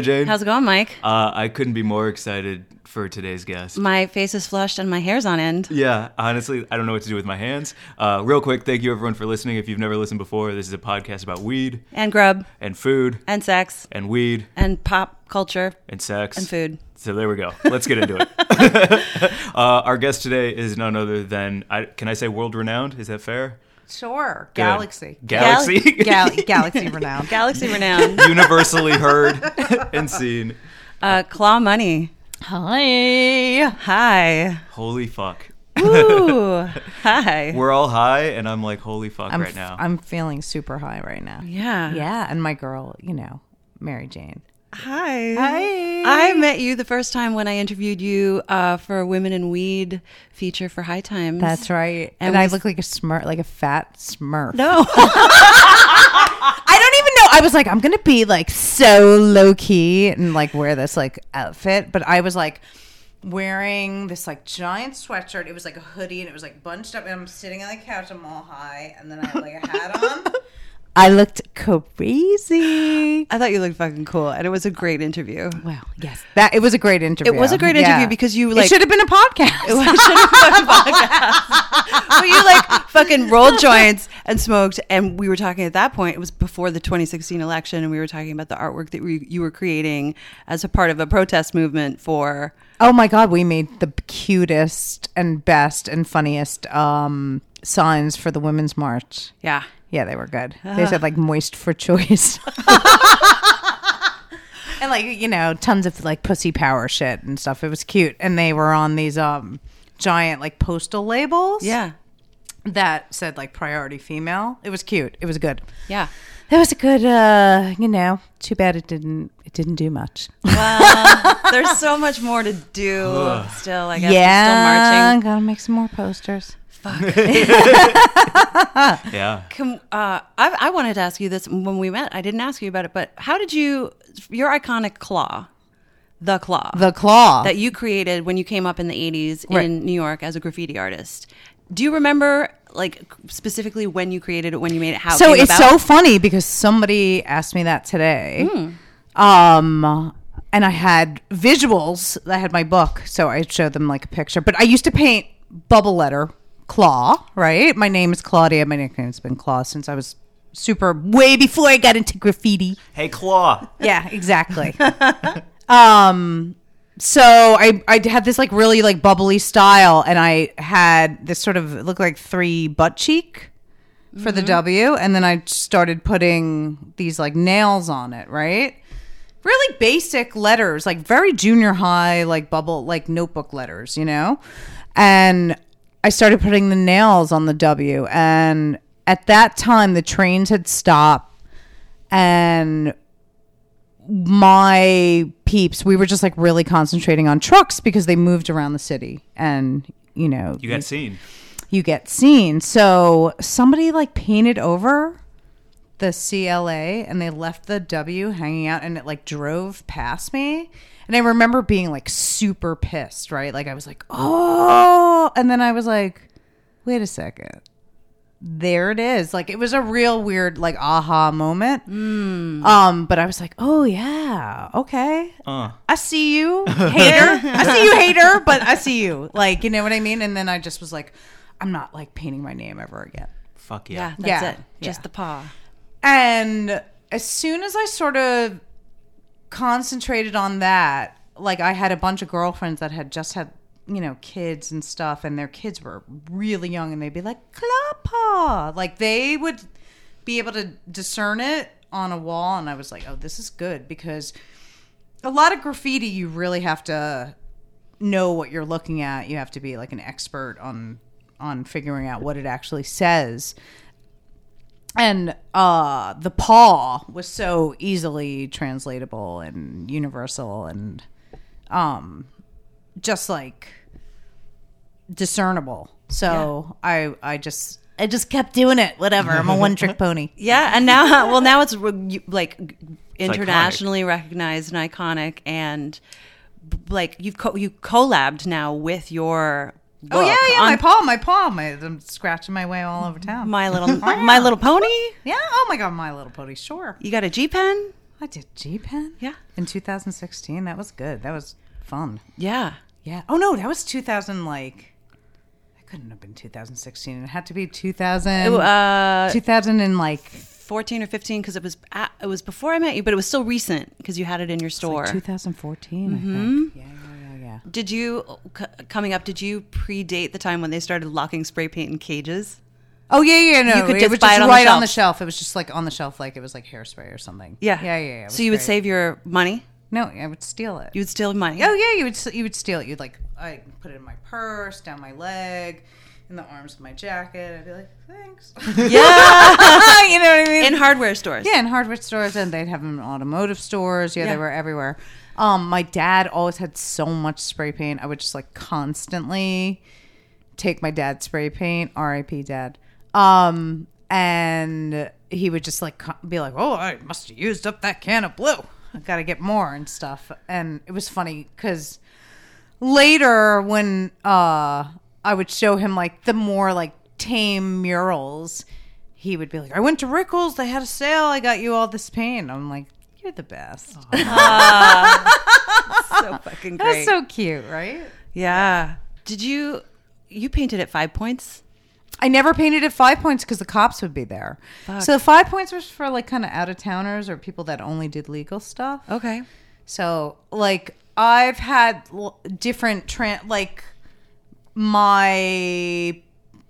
Mary Jane? How's it going, Mike? uh, I couldn't be more excited for today's guest. My face is flushed and my hair's on end. yeah, honestly, I don't know what to do with my hands. Uh, real quick, thank you everyone for listening. If you've never listened before, this is a podcast about weed And grub and food and sex and weed and pop culture and sex and food. So there we go. Let's get into it. uh, our guest today is none other than, I, can I say world renowned? Is that fair? Sure. Good. Galaxy. Galaxy. Gal- Galaxy renowned. Galaxy renowned. Universally heard and seen. Uh, Claw Money. Hi. Hi. Holy fuck. Ooh. Hi. We're all high, and I'm like, holy fuck I'm right f- now. I'm feeling super high right now. Yeah. Yeah, and my girl, you know, Mary Jane. Hi. Hi. I met you the first time when I interviewed you uh, for a Women in Weed feature for High Times. That's right. And And, I look like a smurf, like a fat smurf. No. I don't even know. I was like, I'm gonna be like so low key and like wear this like outfit, but I was like wearing this like giant sweatshirt. It was like a hoodie and it was like bunched up, and I'm sitting on the couch. I'm all high, and then I had like a hat on. I looked crazy. I thought you looked fucking cool, and it was a great interview. Wow. Yes. That it was a great interview. It was a great interview because you, like- it should have been a podcast. It should have been a podcast. but you like fucking rolled joints and smoked, and we were talking at that point. It was before the 2016 election, and we were talking about the artwork that we, you were creating as a part of a protest movement for. oh my god, we made the cutest and best and funniest um signs for the women's march. Yeah, Yeah, they were good. They said like moist for choice. and like, you know, tons of like pussy power shit and stuff. It was cute. And they were on these um giant like postal labels. yeah, That said like priority female. It was cute. It was good. yeah. It was a good uh, you know, too bad it didn't it didn't do much. Well, there's so much more to do still. I guess yeah, we're still marching. gotta make some more posters. yeah. Can, uh, I, I wanted to ask you this when we met. I didn't ask you about it, but how did you your iconic claw, the claw, The claw. that you created when you came up in the 80s Right. in New York as a graffiti artist. Do you remember like specifically when you created it, when you made it, how so it it's about? so funny because somebody asked me that today Hmm. um and i had visuals i had my book so i showed them like a picture but i used to paint bubble letter claw right my name is claudia my nickname's been claw since i was super way before i got into graffiti Hey, Claw. yeah exactly um so I I had this like really like bubbly style, and I had this sort of it looked like three butt cheek for the W, and then I started putting these like nails on it, right? Really basic letters, like very junior high, like bubble, like notebook letters, you know. And I started putting the nails on the W, and at that time the trains had stopped, and my peeps, we were just like really concentrating on trucks because they moved around the city and you know You got seen. you get seen. So somebody like painted over the CLA and they left the W hanging out and it like drove past me. And I remember being like super pissed, right? Like I was like, "Oh." And then I was like, "Wait a second. There it is." Like it was a real weird like aha moment. Um, but I was like, "Oh yeah. Okay. Uh. I see you, hater. I see you, hater, but I see you. Like, you know what I mean? And then I just was like, I'm not like painting my name ever again. Fuck yeah, yeah. that's Yeah, it. Just yeah. the paw. And as soon as I sort of concentrated on that, like I had a bunch of girlfriends that had just had, you know, kids and stuff, and their kids were really young, and they'd be like, Klapa. Like they would be able to discern it on a wall, and I was like, oh, this is good because a lot of graffiti, you really have to know what you're looking at. You have to be like an expert on on figuring out what it actually says and uh the paw was so easily translatable and universal and um just like discernible. So I I just I just kept doing it. Whatever. I'm a one trick pony. Yeah, and now, well, now it's re- you- like internationally recognized and iconic, and like you've co- you collabed now with your. Oh yeah, yeah. My paw, my paw, I, I'm scratching my way all over town. My little My Little Pony. yeah. Oh my god, My Little Pony. Sure. You got a G pen? I did G Pen. Yeah. In 2016, that was good. That was fun. Yeah. Yeah. Oh no, that was 2000. Like, it couldn't have been 2016. It had to be 2000. Uh, 2000 and like 14 or 15 because it was at, it was before I met you, but it was still recent because you had it in your store. 2014. I Mm-hmm. think. Yeah, yeah, yeah. Did you c- coming up? Did you predate the time when they started locking spray paint in cages? Oh yeah, yeah. No, You could it just was buy just it on the right on the shelf. It was just like on the shelf, like it was like hairspray or something. Yeah, yeah, yeah. yeah. So you would save your money. No, I would steal it. You would steal money. Oh yeah, you would you would steal it. You'd like I put it in my purse, down my leg, in the arms of my jacket. I'd be like, thanks. yeah. you know what I mean? in hardware stores. yeah, in hardware stores, and they'd have them in automotive stores. Yeah, Yeah. they were everywhere. Um, my dad always had so much spray paint. I would just like constantly take my dad's spray paint. R.I.P. Dad. Um, and he would just like be like, "Oh, I must have used up that can of blue. I got to get more and stuff." And it was funny because later when uh I would show him like the more like tame murals, he would be like, "I went to Rickel's. They had a sale. I got you all this paint." I'm like, "You're the best." so fucking That's so cute, right? yeah. Did you you painted at 5Pointz? I never painted at 5Pointz because the cops would be there. Fuck. So 5Pointz was for like kind of out of towners or people that only did legal stuff. Okay. So like I've had l- different tran like my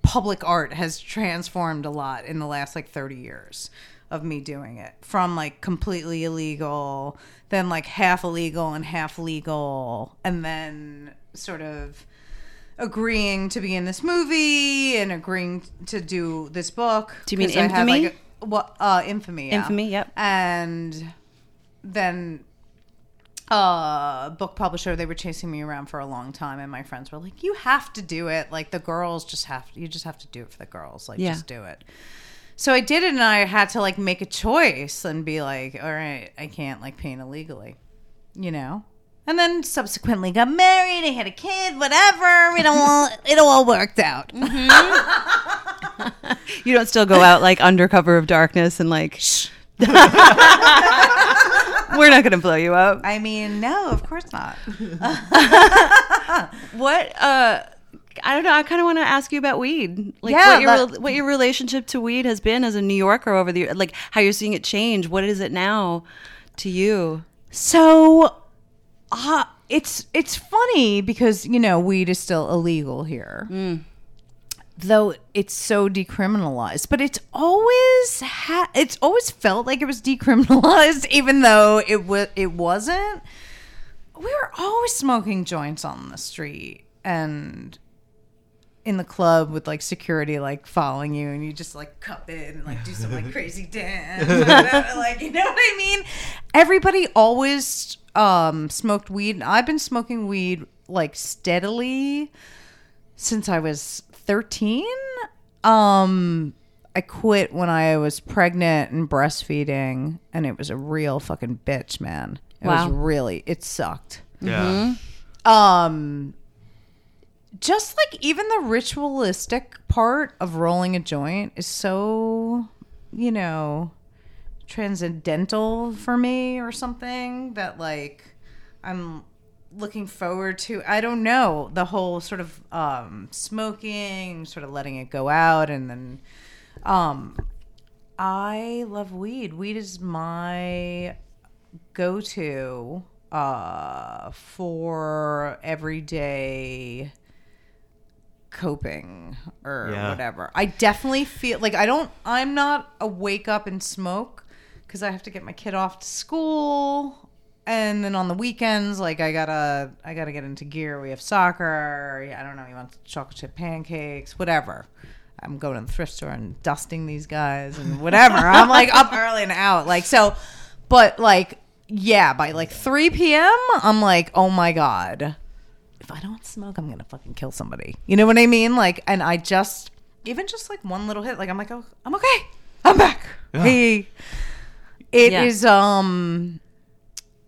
public art has transformed a lot in the last like 30 years of me doing it from like completely illegal then like half illegal and half legal and then sort of agreeing to be in this movie and agreeing to do this book Do you mean 'cause I had, Infamy? like, a- well, uh, infamy yeah. Infamy, yep. and then uh book publisher they were chasing me around for a long time and my friends were like you have to do it like the girls just have to, you just have to do it for the girls like Yeah. just do it so i did it and i had to like make a choice and be like all right i can't like paint illegally you know and then subsequently got married i had a kid whatever it all it all worked out You don't still go out like under cover of darkness and like. Shh. We're not going to blow you up. i mean no of course not What? Uh, I don't know. I kind of want to ask you about weed. Like Yeah, what your that- what your relationship to weed has been as a New Yorker over the like how you're seeing it change. What is it now to you? So, uh, it's it's funny because you know weed is still illegal here, though it's so decriminalized. But it's always ha- it's always felt like it was decriminalized, even though it was it wasn't. We were always smoking joints on the street and in the club with like security like following you and you just like cup it and like do some like crazy dance like you know what i mean? Everybody always um smoked weed i've been smoking weed like steadily since i was 13 um i quit when i was pregnant and breastfeeding and it was a real fucking bitch man. It Wow. was really it sucked. Yeah. um just like even the ritualistic part of rolling a joint is so you know transcendental for me or something that like i'm looking forward to i don't know the whole sort of um smoking sort of letting it go out and then um i love weed. Weed is my go-to uh for everyday coping or Yeah. whatever. I definitely feel like I don't I'm not a wake up and smoke cuz I have to get my kid off to school and then on the weekends like I got to I got to get into gear. We have soccer. I don't know, you want chocolate chip pancakes, whatever. I'm going to the thrift store and dusting these guys and whatever. I'm like up early and out. Like so but like yeah, by like 3 p.m., I'm like, oh my God. If I don't smoke, I'm going to fucking kill somebody. You know what I mean? Like, and I just, even just like one little hit, like, I'm like, oh, I'm okay. I'm back. Hey. It is Yeah. um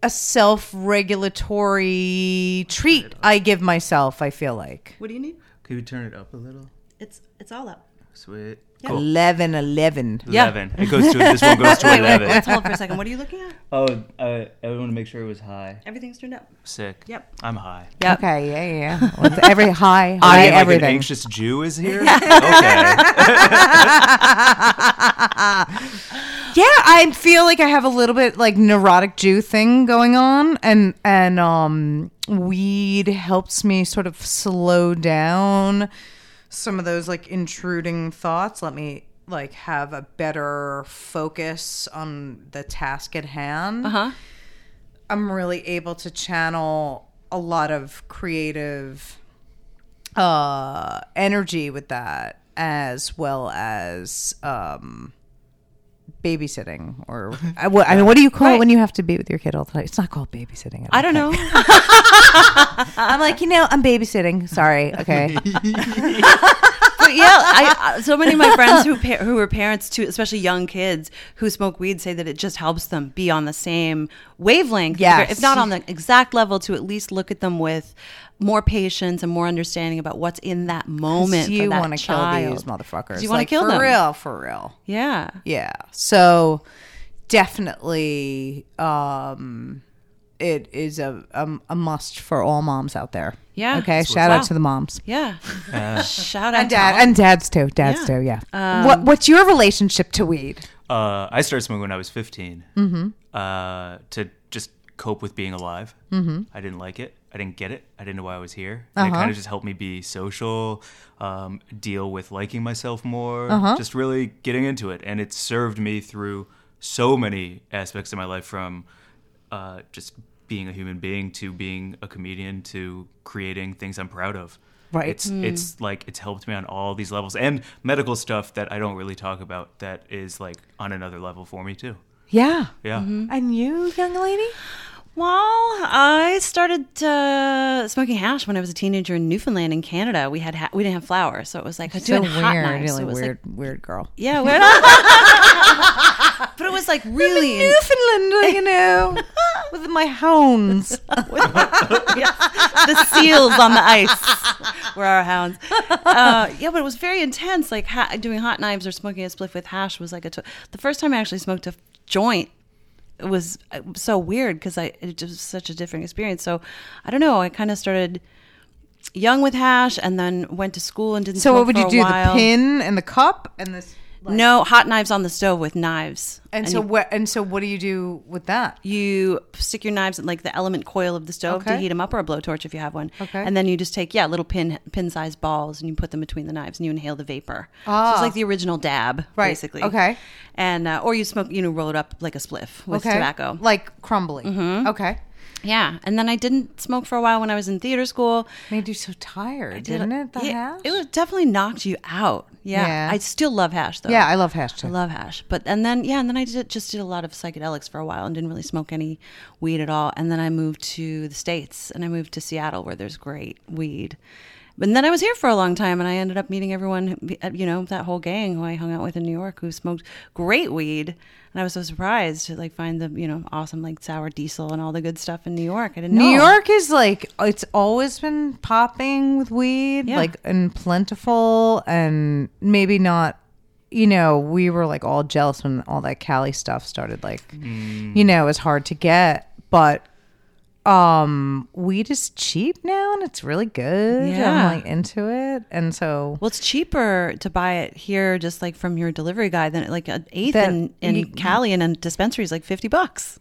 a self-regulatory treat I give myself, I feel like. What do you need? Could you turn it up a little? It's it's all up. Sweet. 11 11. Yeah. Eleven. It goes to this one goes to Wait, wait, eleven. let's hold for a second. What are you looking at? Oh, I, I want to make sure it was high. Everything's turned up. Sick. Yep. I'm high. Yep. Okay, yeah, yeah, yeah. Well, every high, I high mean, like everything. an anxious Jew is here. okay. Yeah, I feel like I have a little bit like neurotic Jew thing going on, and and um, weed helps me sort of slow down some of those like intruding thoughts. Let me like have a better focus on the task at hand. Uh huh. I'm really able to channel a lot of creative uh energy with that as well as um babysitting or I, what, I mean what do you call it when you have to be with your kid all the time? It's not called babysitting I don't know. i'm like you know i'm babysitting. Sorry. Okay yeah, I, so many of my friends who pa- who are parents to especially young kids who smoke weed, say that it just helps them be on the same wavelength. Yes. if not on the exact level, to at least look at them with more patience and more understanding about what's in that moment. you want to kill these motherfuckers You want like, to kill for them, real for real Yeah. Yeah. So definitely um it is a, a a must for all moms out there. Yeah. Okay. That's Shout wow. out to the moms. Yeah. Shout out And to dad all- and dads too. Dads Yeah. too, yeah. what what's your relationship to weed? Uh, I started smoking when I was 15 mm-hmm. uh, to just cope with being alive. Mm-hmm. I didn't like it. I didn't get it. I didn't know why I was here. And It kind of just helped me be social, um, deal with liking myself more, just really getting into it. And it served me through so many aspects of my life from uh, just being a human being to being a comedian to creating things I'm proud of. Right. It's it's like it's helped me on all these levels and medical stuff that I don't really talk about that is like on another level for me too. Yeah. Yeah. And you, young lady? Well, I started uh, smoking hash when I was a teenager in Newfoundland in Canada. We had ha- we didn't have flour, so it was like I So doing hot weird, knives. so really it was weird, Like, weird girl. yeah, weird. but it was like really in- Newfoundland, you know, with my hounds. yeah, the seals on the ice were our hounds. Uh, yeah, but it was very intense. Like ha- doing hot knives or smoking a spliff with hash was like a. To- the first time I actually smoked a joint it was uh, so weird because I it just was such a different experience. So I don't know. I kind of started young with hash and then went to school and didn't. So smoke what would for you do? while. The pin and the cup and this. No hot knives on the stove with knives. And, so you, what? And so what do you do with that? you stick your knives in like the element coil of the stove to heat them up, or a blowtorch if you have one. Okay. And then you just take yeah little pin pin sized balls and you put them between the knives and you inhale the vapor. So Ah. it's like the original dab, Right. basically. Okay. And uh, or you smoke you know roll it up like a spliff with okay. tobacco. Like crumbly. Okay. Yeah. And then I didn't smoke for a while when I was in theater school. Made you so tired, Did- didn't it? The yeah, hash? It was definitely knocked you out. Yeah. Yeah. I still love hash though. yeah, I love hash too. I love hash. But and then yeah, and then I did just did a lot of psychedelics for a while and didn't really smoke any weed at all. And then I moved to the States and I moved to Seattle where there's great weed. And then I was here for a long time and I ended up meeting everyone you know, that whole gang who I hung out with in New York who smoked great weed. And I was so surprised to like find the, you know, awesome like sour diesel and all the good stuff in New York. I didn't know. New York is like it's always been popping with weed, Yeah. like and plentiful, and maybe not. You know, we were like all jealous when all that Cali stuff started. Like, mm. you know, it was hard to get, but um, weed is cheap now and it's really good. Yeah. I'm like into it, and so Well, it's cheaper to buy it here, just like from your delivery guy, than like an eighth That- in, in you- Cali and a dispensary is like fifty bucks.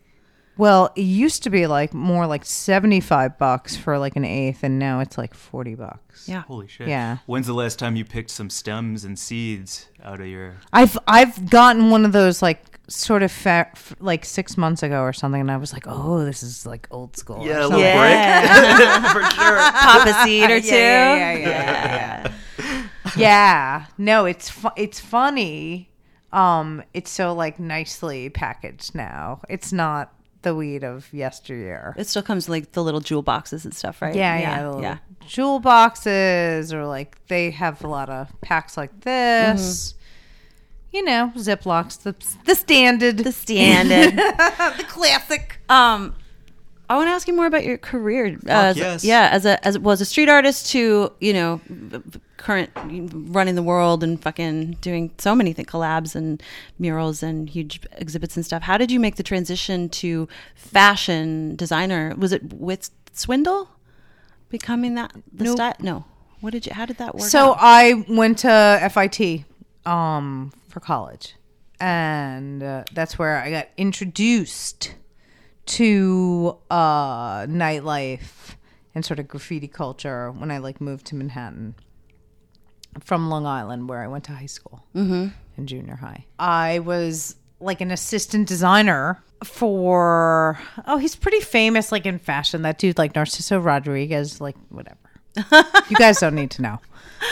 well, it used to be like more like seventy five bucks for like an eighth, and now it's like forty bucks. Yeah, Holy shit. Yeah. When's the last time you picked some stems and seeds out of your I've I've gotten one of those like sort of fa- f- like six months ago or something, and I was like, oh, this is like old school. Yeah, a something. Yeah. brick. For sure. pop a seed or two. Yeah, yeah, yeah, yeah, yeah. Yeah. No, it's fu- it's funny. Um, it's so like nicely packaged now. It's not the weed of yesteryear. It still comes in, like the little jewel boxes and stuff, right? Yeah, yeah, yeah. yeah. Jewel boxes, or like they have a lot of packs like this. You know, Ziplocs, the the standard, The standard. the classic. Um, I want to ask you more about your career. Uh, as, yes. Yeah, as a as was a street artist to you know current running the world and fucking doing so many things, collabs and murals and huge exhibits and stuff. How did you make the transition to fashion designer? Was it with Swindle becoming that the Nope. style? No. What did you? How did that work? So out? I went to FIT um, for college, and uh, that's where I got introduced to uh, nightlife and sort of graffiti culture when I like moved to Manhattan from Long Island, where I went to high school and junior high. I was like an assistant designer for oh he's pretty famous like in fashion that dude like narciso rodriguez like whatever you guys don't need to know.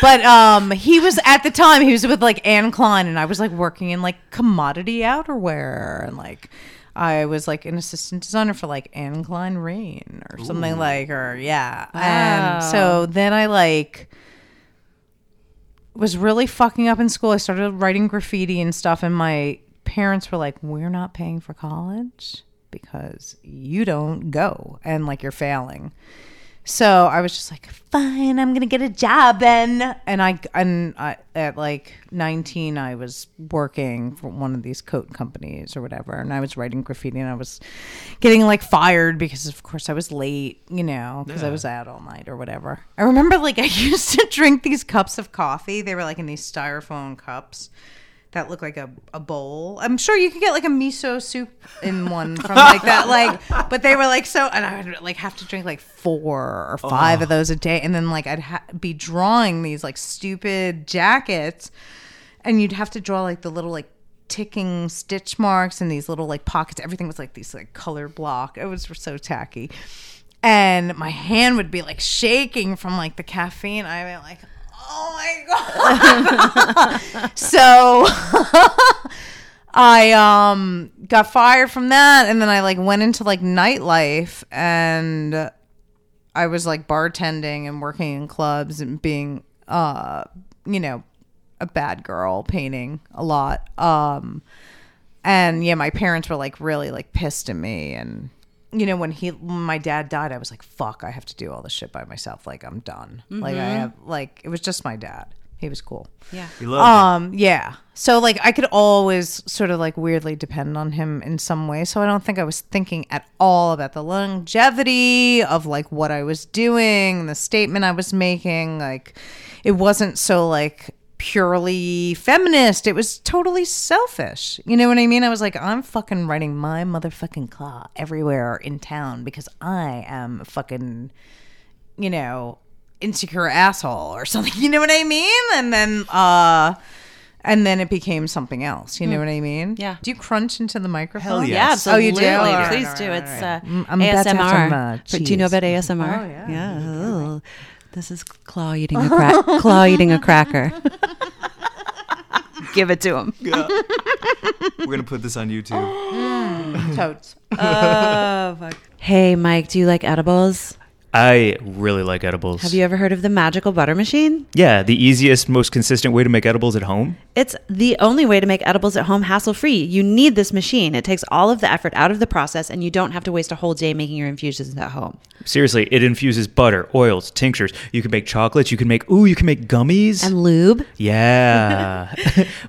But um he was at the time he was with like Anne Klein and I was like working in like commodity outerwear and like I was like an assistant designer for like Anne Klein Rain or something like or yeah. And so then I like was really fucking up in school. I started writing graffiti and stuff and my parents were like, "We're not paying for college because you don't go and like you're failing." So I was just like, fine, I'm gonna get a job then. And I and I, at like 19, I was working for one of these coat companies or whatever, and I was writing graffiti, and I was getting like fired because, of course, I was late, you know, because I was out all night or whatever. I remember like I used to drink these cups of coffee. They were like in these styrofoam cups that look like a, a bowl. I'm sure you could get like a miso soup in one from like that. Like, but they were like so, and I would like have to drink like four or oh. five of those a day, and then like I'd ha- be drawing these like stupid jackets, and you'd have to draw like the little like ticking stitch marks and these little like pockets. Everything was like these like color block. It was so tacky. And my hand would be like shaking from like the caffeine. I mean, like, oh my god. so I um got fired from that and then I like went into like nightlife and I was like bartending and working in clubs and being uh you know a bad girl painting a lot um and yeah my parents were like really like pissed at me and you know when he when my dad died i was like fuck i have to do all this shit by myself. Like i'm done. Like i have like it was just my dad. He was cool. Yeah. We love um yeah. So like i could always sort of like weirdly depend on him in some way. So i don't think i was thinking at all about the longevity of like what i was doing the statement i was making. Like it wasn't so like purely feminist it was totally selfish you know what i mean i was like i'm fucking writing my motherfucking claw everywhere in town because i am a fucking you know, insecure asshole or something. You know what I mean? And then uh and then it became something else. You know what I mean? Yeah. Do you crunch into the microphone? Hell Yeah, Yes. Oh, you do? All right, Please all do. right, It's uh, Mm, I'm about to have ASMR. some, uh, But do you know about ASMR? Oh, yeah. Yeah. Ugh. This is claw eating a crack. claw eating a cracker. Give it to him. Yeah. We're gonna put this on YouTube. Totes. Oh fuck. Hey, Mike. Do you like edibles? I really like edibles. Have you ever heard of the magical butter machine? Yeah, the easiest, most consistent way to make edibles at home. It's the only way to make edibles at home hassle free. You need this machine. It takes all of the effort out of the process, and you don't have to waste a whole day making your infusions at home. Seriously, it infuses butter, oils, tinctures. You can make chocolates. You can make ooh, you can make gummies. And lube. yeah,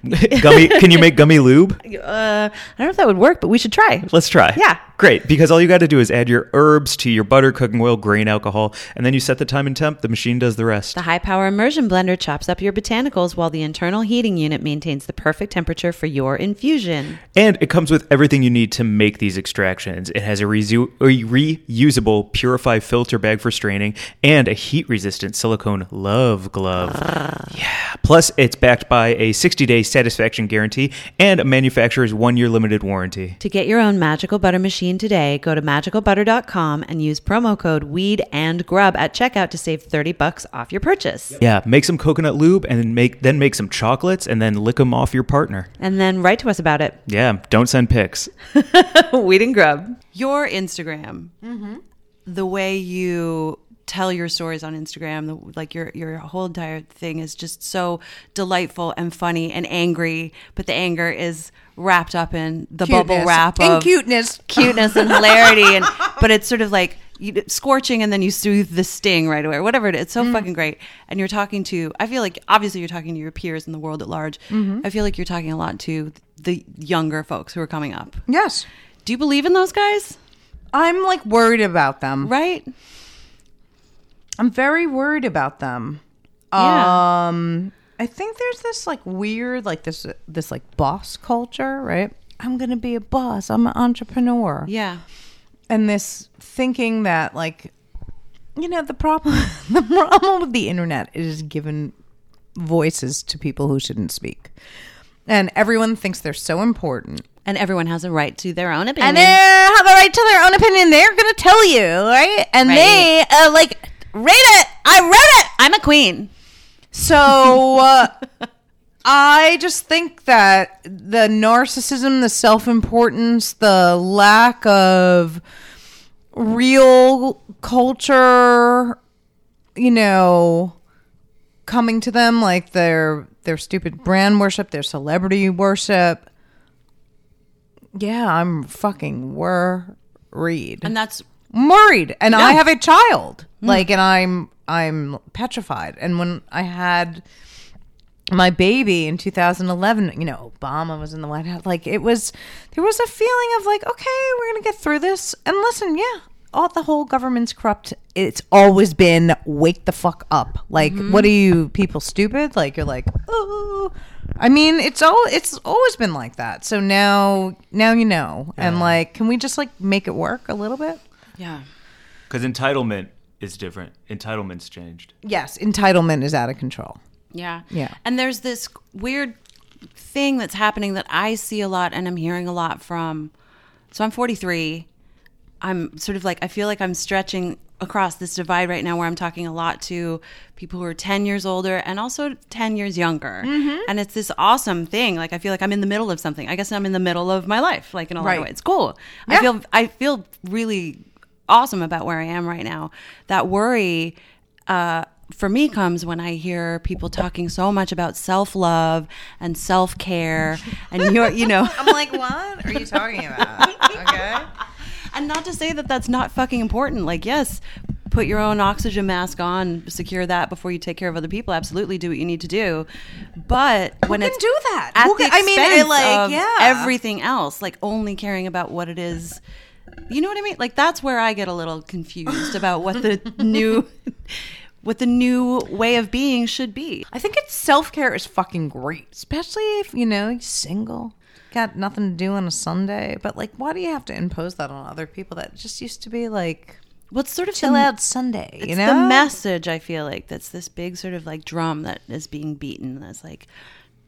gummy. Can you make gummy lube? Uh, I don't know if that would work, but we should try. Let's try. Yeah. Great, because all you got to do is add your herbs to your butter, cooking oil, grain alcohol, and then you set the time and temp. The machine does the rest. The high power immersion blender chops up your botanicals while the internal heating unit maintains the perfect temperature for your infusion. And it comes with everything you need to make these extractions. It has a, resu- a reusable Purify filter bag for straining and a heat resistant silicone love glove. yeah. Plus, it's backed by a 60 day satisfaction guarantee and a manufacturer's one year limited warranty. To get your own magical butter machine today, go to magicalbutter.com and use promo code weed and grub at checkout to save 30 bucks off your purchase. Yeah, make some coconut lube and then make then make some chocolates and then lick them off your partner. And then write to us about it. Yeah, don't send pics. weed and grub. your Instagram, mm-hmm. the way you tell your stories on Instagram, the, like your your whole entire thing is just so delightful and funny and angry, but the anger is wrapped up in the bubble wrap In of cuteness. cuteness and hilarity, and but it's sort of like you, scorching, and then you soothe the sting right away, or whatever it is. It's so Mm. fucking great, and you're talking to. I feel like obviously you're talking to your peers in the world at large. Mm-hmm. I feel like you're talking a lot to the younger folks who are coming up. Yes. Do you believe in those guys? I'm like worried about them. Right? I'm very worried about them. Yeah. Um, I think there's this like weird, like this, this like boss culture, right? I'm gonna be a boss. I'm an entrepreneur. Yeah. And this thinking that like you know the problem the problem with the internet is giving voices to people who shouldn't speak and everyone thinks they're so important And everyone has a right to their own opinion. and they have a right to their own opinion they're gonna tell you right and Right. they uh, like read it i read it I'm a queen. so uh, I just think that the narcissism, the self importance, the lack of real culture, you know, coming to them like their their stupid brand worship, their celebrity worship. Yeah, I'm fucking worried. And that's worried. And i have a child. Mm. Like and i'm i'm petrified. And when i had my baby in 2011 you know obama was in the white house like it was there was a feeling of like okay we're gonna get through this. And listen yeah all the whole government's corrupt. It's always been wake the fuck up. Like mm-hmm. what are you people stupid? Like you're like oh i mean it's all it's always been like that. So now now you know. And like can we just like make it work a little bit? Yeah. Because entitlement is different. Entitlement's changed. Yes, entitlement is out of control. Yeah. Yeah. And there's this weird thing that's happening that I see a lot and I'm hearing a lot from. So I'm 43. I'm sort of like, I feel like I'm stretching across this divide right now where I'm talking a lot to people who are 10 years older and also 10 years younger. And it's this awesome thing. Like, I feel like I'm in the middle of something. I guess I'm in the middle of my life, like in a lot of ways. It's cool. Yeah. I feel, I feel really awesome about where I am right now. That worry, uh, for me comes when I hear people talking so much about self love and self care, and you're, you know, I'm like, what are you talking about? Okay. and not to say that that's not fucking important. Like, yes, put your own oxygen mask on, secure that before you take care of other people. Absolutely, do what you need to do. But when can it's do that? at Who the can- I mean, expense like, of yeah. everything else, like only caring about what it is. You know what I mean? Like that's where I get a little confused about what the new, what the new way of being should be. I think it's self care is fucking great, especially if you know you're single, got nothing to do on a Sunday. But like, why do you have to impose that on other people? That just used to be like What's sort of chill the, out Sunday. It's you know, the message I feel like that's this big sort of like drum that is being beaten. That's like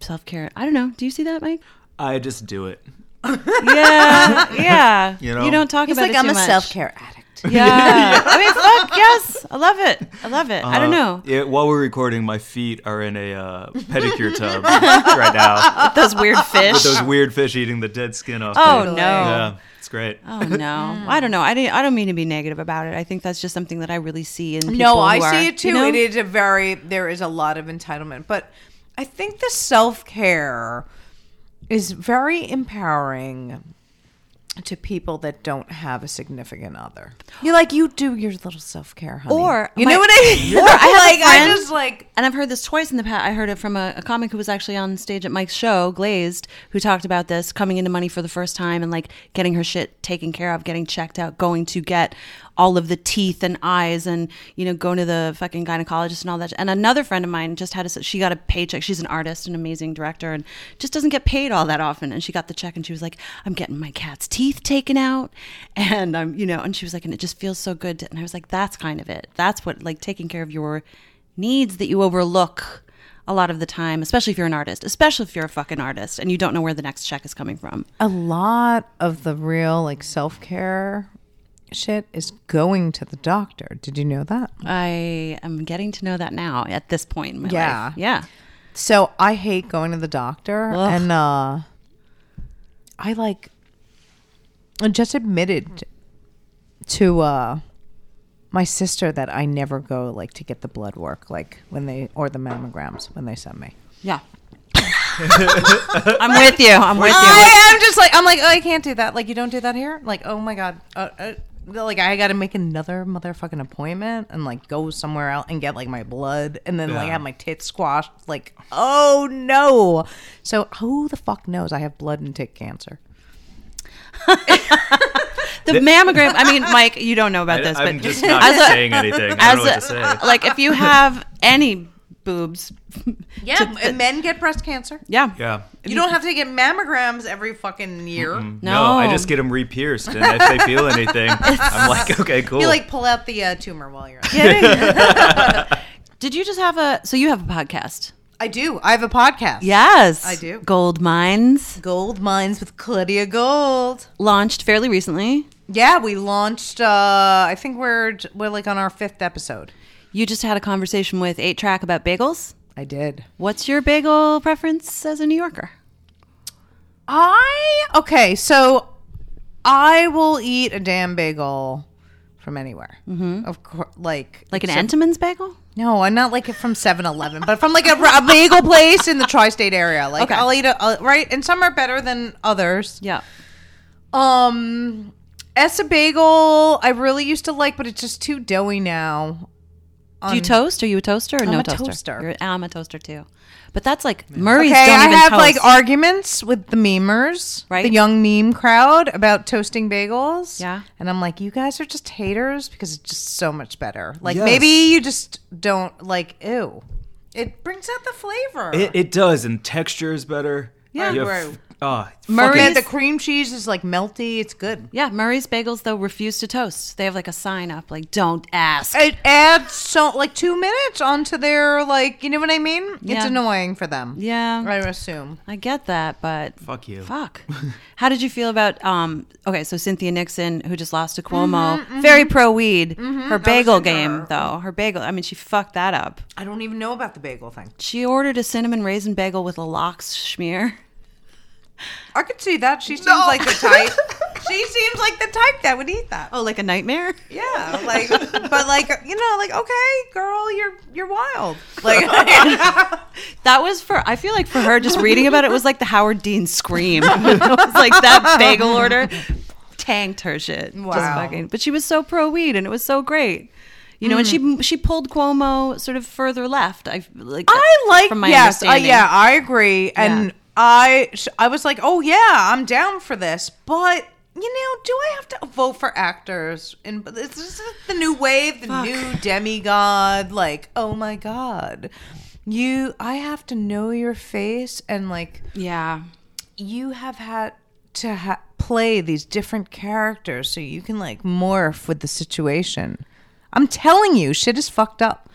self care. I don't know. Do you see that, Mike? I just do it. Yeah, yeah. You know? don't talk He's about like, it Like I'm too a self care addict. Yeah. I mean, fuck yes, I love it. I love it. I don't Uh, know. Yeah, while we're recording, my feet are in a uh, pedicure tub right now. With Those weird fish. With those weird fish eating the dead skin off. oh me. no. Yeah, it's great. Oh no. I don't know. I didn't. I don't mean to be negative about it. I think that's just something that I really see in people. No, I who see it too. you know? It is a very there is a lot of entitlement, but I think the self care is very empowering to people that don't have a significant other. You're like you do your little self care, honey. Or you my- know what I mean? or I have like I just like and I've heard this twice in the past. I heard it from a, a comic who was actually on stage at Mike's show, Glazed, who talked about this coming into money for the first time and like getting her shit taken care of, getting checked out, going to get all of the teeth and eyes and, you know, going to the fucking gynecologist and all that. And another friend of mine just had a, she got a paycheck. She's an artist, an amazing director, and just doesn't get paid all that often. And she got the check and she was like, I'm getting my cat's teeth taken out. And I'm, you know, and she was like, and it just feels so good. To, and I was like, that's kind of it. That's what, like, taking care of your needs that you overlook a lot of the time, especially if you're an artist, especially if you're a fucking artist and you don't know where the next check is coming from. a lot of the real like self care shit is going to the doctor. Did you know that? I am getting to know that now at this point in my Yeah. life. Yeah. So I hate going to the doctor, Ugh. and uh, I like I just admitted to uh my sister that I never go like to get the blood work like when they or the mammograms when they send me. Yeah. I'm with you. I'm with you. I am just like I'm like oh, I can't do that. Like you don't do that here. Like oh my god. Uh, uh, like I got to make another motherfucking appointment and like go somewhere else and get like my blood and then like Yeah. have my tits squashed. Like oh no. So who the fuck knows? I have blood and tit cancer. The mammogram. I mean, Mike, you don't know about I, this, I'm but just not as a- saying anything. I don't know what to say. like if you have any boobs, Yeah, to- and men get breast cancer. yeah, Yeah. You don't have to get mammograms every fucking year. No. I just get them re-pierced, and if they feel anything, I'm like, okay, cool. You like pull out the uh, tumor while you're. At it. Did you just have a? So you have a podcast? I do. I have a podcast. Yes, I do. Gold Mines Gold Mines with Claudia Gold. launched fairly recently. Yeah, we launched. uh I think we're we're like on our fifth episode. You just had a conversation with Eight Track about bagels. I did. What's your bagel preference as a New Yorker? I okay, so I will eat a damn bagel from anywhere. Mm-hmm. Of course, like Like an except- Entenmann's bagel? No, I'm not like it from 7-Eleven, but from like a, a bagel place in the tri-state area. Like Okay. I'll eat a I'll- right, and some are better than others. Yeah. Um, Ess-a-Bagel, I really used to like, but it's just too doughy now. Do you toast? Are you a toaster or no a toaster? toaster. You're, I'm a toaster too. But that's like Murray's Okay, don't I even have toast. like arguments with the memers, Right. The young meme crowd about toasting bagels. Yeah. and I'm like, you guys are just haters because it's just so much better. Like Yes. maybe you just don't like. Ew, it brings out the flavor. it, it does, and texture is better. Yeah. You have- Right. Oh, Murray's- Okay, the cream cheese is like melty. It's good. yeah, Murray's bagels though refuse to toast. They have like a sign up like "Don't ask." It adds so like two minutes onto their like, you know what I mean? It's annoying for them. yeah, I assume. I get that, but Fuck you. Fuck. How did you feel about um? Okay, so Cynthia Nixon, who just lost to Cuomo, Mm-hmm, very pro weed. Her bagel game her. though, her bagel. I mean, she fucked that up. I don't even know about the bagel thing. She ordered a cinnamon raisin bagel with a lox schmear. I could see that. She seems like the type. she seems like the type that would eat that. Oh, like a nightmare. Yeah, like, but like, you know, like, okay, girl, you're you're wild. Like, That was for. I feel like for her, just reading about it was like the Howard Dean scream. it was like that bagel order tanked her shit. Just Wow. fucking. But she was so pro weed, and it was so great. You know, and she she pulled Cuomo sort of further left. I like. I like. from my yes, uh, yeah, I agree, and Yeah. I I was like, oh yeah, I'm down for this, but. You know, do I have to vote for actors? And this is the new wave, the new demigod. Like, oh my god, you! I have to know your face and like Yeah. you have had to ha- play these different characters so you can like morph with the situation. I'm telling you, shit is fucked up.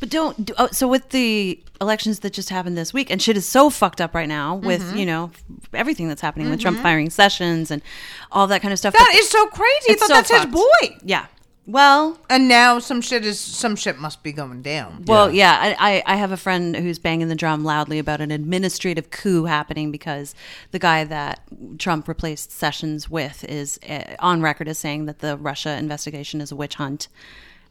But don't. do- Oh, so with the elections that just happened this week, and shit is so fucked up right now with Mm-hmm. you know everything that's happening with Trump firing Sessions and all that kind of stuff. That But is so crazy. I it's thought so that's his boy. Yeah. Well, And now some shit is some shit must be going down. Well, yeah, I, I, I have a friend who's banging the drum loudly about an administrative coup happening because the guy that Trump replaced Sessions with is uh, on record as saying that the Russia investigation is a witch hunt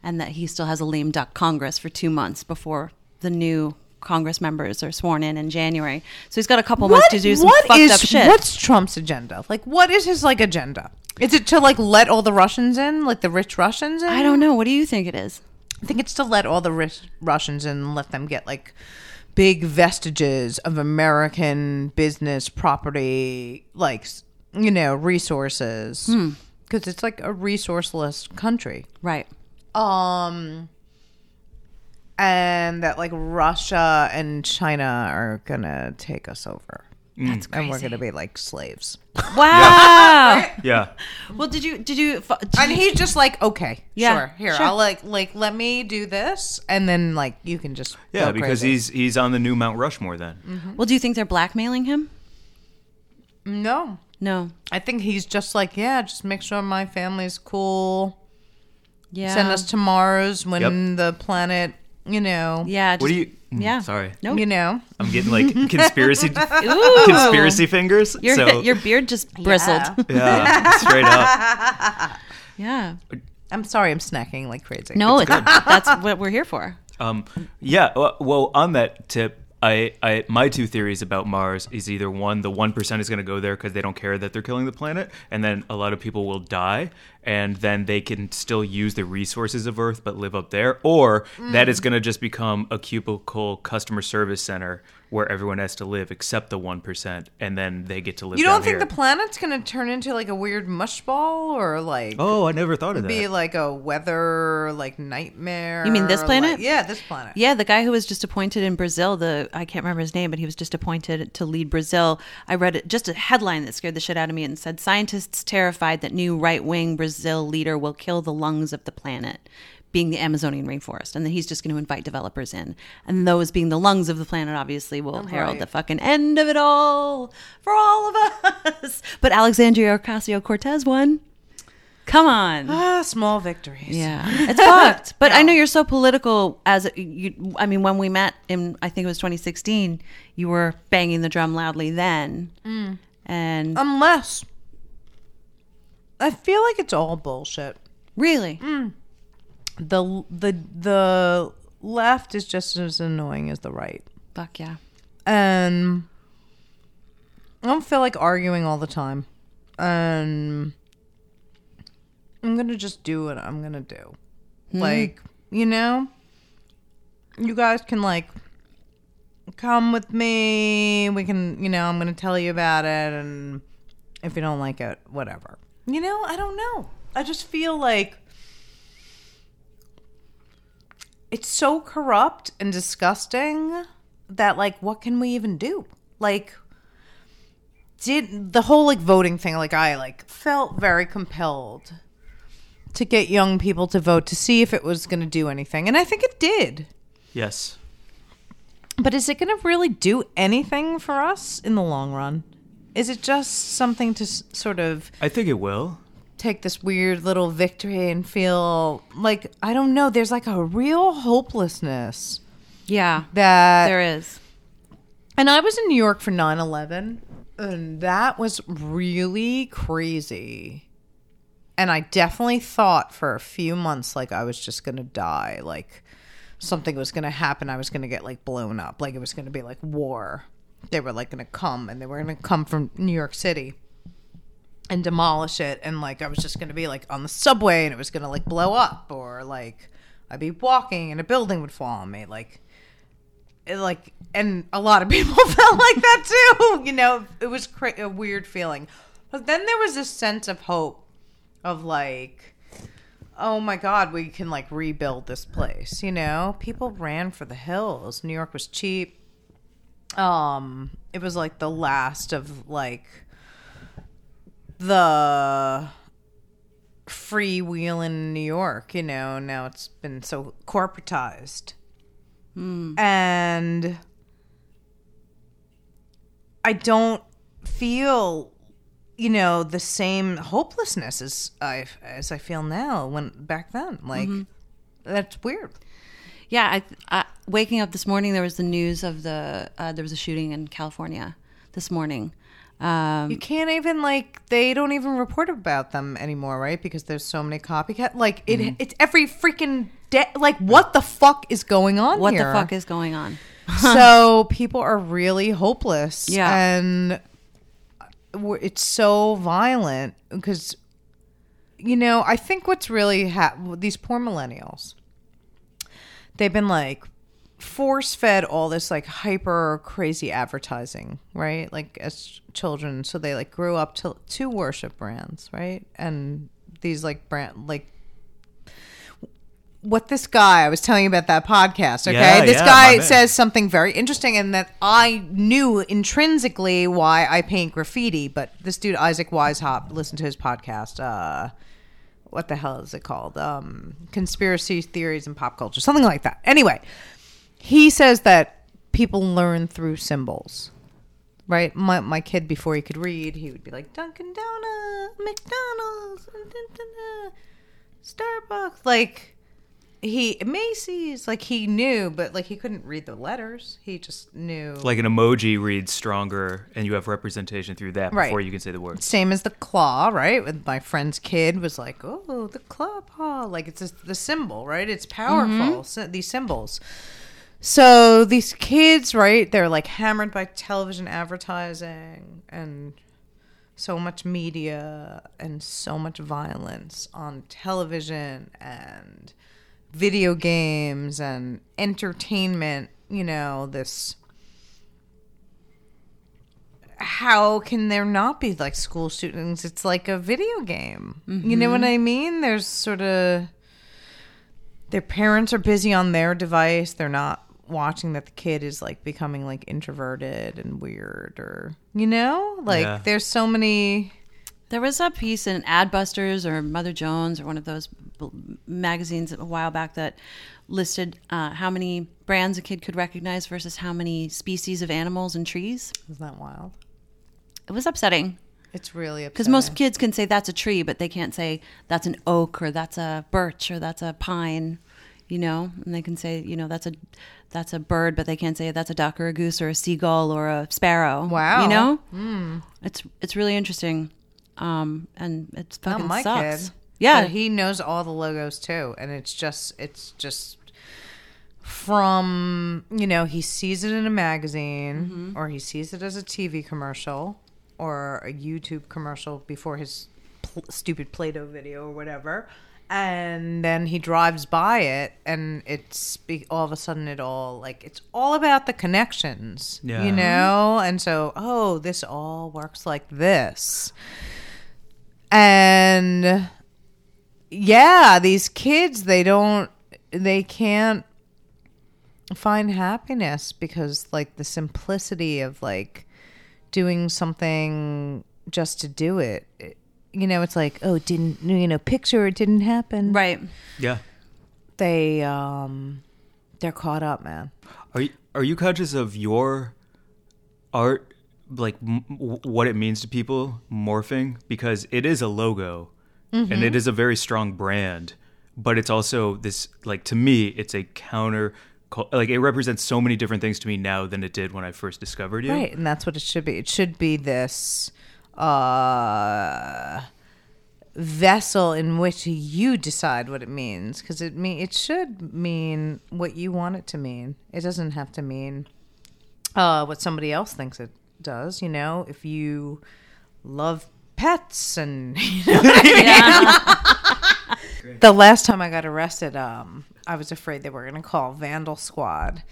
and that he still has a lame duck Congress for two months before the new Congress members are sworn in in January. So he's got a couple months to do some what fucked is- up shit. What's Trump's agenda? Like, what is his like agenda? Is it to like let all the Russians in, like the rich Russians in? I don't know. What do you think it is? I think it's to let all the rich Russians in and let them get like big vestiges of American business property, like you know resources, Hmm. because it's like a resourceless country. Right. Um, and that like Russia and China are gonna take us over. That's crazy. And we're gonna be like slaves. wow. Yeah. well, did you did you? Did And you- he's just like, okay, Yeah, sure, here, sure. I'll like, like, let me do this, and then like you can just Yeah, go because crazy. he's he's on the new Mount Rushmore then. well, do you think they're blackmailing him? no, No. I think he's just like, yeah, just make sure my family's cool. Yeah. Send us to Mars when Yep. the planet, you know. Yeah. What Just, do you Yeah. Sorry. Nope. You know, I'm getting like conspiracy Ooh. conspiracy fingers. Your so your beard just bristled. Yeah. yeah, straight up. Yeah. I'm sorry, I'm snacking like crazy. No, it's that's what we're here for. Um, yeah. Well, well, on that tip, I, I, my two theories about Mars is either one, the one percent is going to go there because they don't care that they're killing the planet, and then a lot of people will die, and then they can still use the resources of Earth but live up there, or that is mm. going to just become a cubicle customer service center where everyone has to live except the one percent, and then they get to live. You don't down think here. the planet's gonna turn into like a weird mush ball or like Oh, I never thought of that. be like a weather like nightmare? You mean this planet? like- yeah, this planet. Yeah, the guy who was just appointed in Brazil, the I can't remember his name, but he was just appointed to lead Brazil. I read it, just a headline that scared the shit out of me and said scientists terrified that new right-wing Brazil leader will kill the lungs of the planet, being the Amazonian rainforest, and then he's just going to invite developers in. And those being the lungs of the planet obviously will herald right. the fucking end of it all for all of us. But Alexandria Ocasio-Cortez won. Come on. Ah, small victories. Yeah, it's fucked. But I know you're so political. As you, I mean, when we met in, I think it was 2016, you were banging the drum loudly then, and Unless I feel like it's all bullshit. really, The the the left is just as annoying as the right. fuck yeah, and I don't feel like arguing all the time. And I'm gonna just do what I'm gonna do. Hmm. Like, you know, you guys can like come with me. We can, you know, I'm gonna tell you about it, and if you don't like it, whatever. You know, I don't know. I just feel like it's so corrupt and disgusting that like what can we even do like did the whole like voting thing like i like felt very compelled to get young people to vote to see if it was going to do anything and i think it did yes. but is it going to really do anything for us in the long run is it just something to s- sort of I think it will. Take this weird little victory and feel like i don't know there's like a real hopelessness yeah, that there is. And I was in New York for 9 11, and that was really crazy. And I definitely thought for a few months like I was just going to die. Like something was going to happen. I was going to get like blown up. Like it was going to be like war. They were like going to come and they were going to come from New York City and demolish it. And like I was just going to be like on the subway and it was going to like blow up or like I'd be walking and a building would fall on me. Like, it, like and a lot of people felt like that too you know it was cra- a weird feeling but then there was this sense of hope of like oh my god we can like rebuild this place you know people ran for the hills new york was cheap um it was like the last of like the free wheel in new york you know now it's been so corporatized and I don't feel, you know, the same hopelessness as I as I feel now when back then. Like that's weird. Yeah, I, I waking up this morning, there was the news of the uh, there was a shooting in California this morning. Um, You can't even like they don't even report about them anymore, right? Because there's so many copycat. Like it, it's every freaking day. Like what the fuck is going on? what here? the fuck is going on? so people are really hopeless Yeah. and it's so violent because you know i think what's really ha- these poor millennials they've been like force fed all this like hyper crazy advertising right like as children so they like grew up to to worship brands right and these like brand like what this guy I was telling you about that podcast. Okay, Yeah, this yeah, guy says something very interesting, and that I knew intrinsically why I paint graffiti. But this dude Isaac Weishaupt, listened to his podcast. Uh, what the hell is it called? Um, Conspiracy theories and pop culture, something like that. Anyway, he says that people learn through symbols. Right, my my kid before he could read, he would be like Dunkin' Donuts, McDonald's, Starbucks, like he Macy's like he knew, but like he couldn't read the letters. He just knew. Like an emoji reads stronger, and you have representation through that Right. before you can say the word. same as the claw, right? With my friend's kid was like, "Oh, the claw paw!" Like it's the symbol, right? It's powerful. Mm-hmm. So, these symbols. So these kids, right? They're like hammered by television advertising and so much media and so much violence on television and video games and entertainment. You know this how can there not be like school shootings? It's like a video game. You know what mm-hmm. I mean? There's sort of their parents are busy on their device. They're not watching that the kid is like becoming like introverted and weird or you know? Like Yeah. there's so many There was a piece in Adbusters or Mother Jones or one of those b- magazines a while back that listed uh, how many brands a kid could recognize versus how many species of animals and trees. isn't that wild? It was upsetting It's really upsetting because most kids can say that's a tree, but they can't say that's an oak or that's a birch or that's a pine. You know, and they can say you know that's a that's a bird, but they can't say that's a duck or a goose or a seagull or a sparrow. Wow. you know, it's it's really interesting, um, and it's Not fucking my sucks. kid. Yeah, But he knows all the logos too, and it's just it's just from you know he sees it in a magazine or he sees it as a TV commercial or a YouTube commercial before his pl- stupid Play-Doh video or whatever. And then he drives by it, and it's be- all of a sudden it all like it's all about the connections, Yeah. you know. And so, oh, this all works like this, and yeah, these kids they don't they can't find happiness because like the simplicity of like doing something just to do it. it- you know, it's like, oh, didn't you know, picture it didn't happen. right. Yeah. They um they're caught up, man. Are you are you conscious of your art, like m- w- what it means to people, morphing? Because it is a logo, and it is a very strong brand, but it's also this like to me, it's a counter. Like it represents so many different things to me now than it did when I first discovered you. Right, and that's what it should be. It should be this uh vessel in which you decide what it means because it mean it should mean what you want it to mean. It doesn't have to mean uh what somebody else thinks it does, you know? If you love pets and you know I mean? the last time I got arrested, um, I was afraid they were going to call Vandal Squad.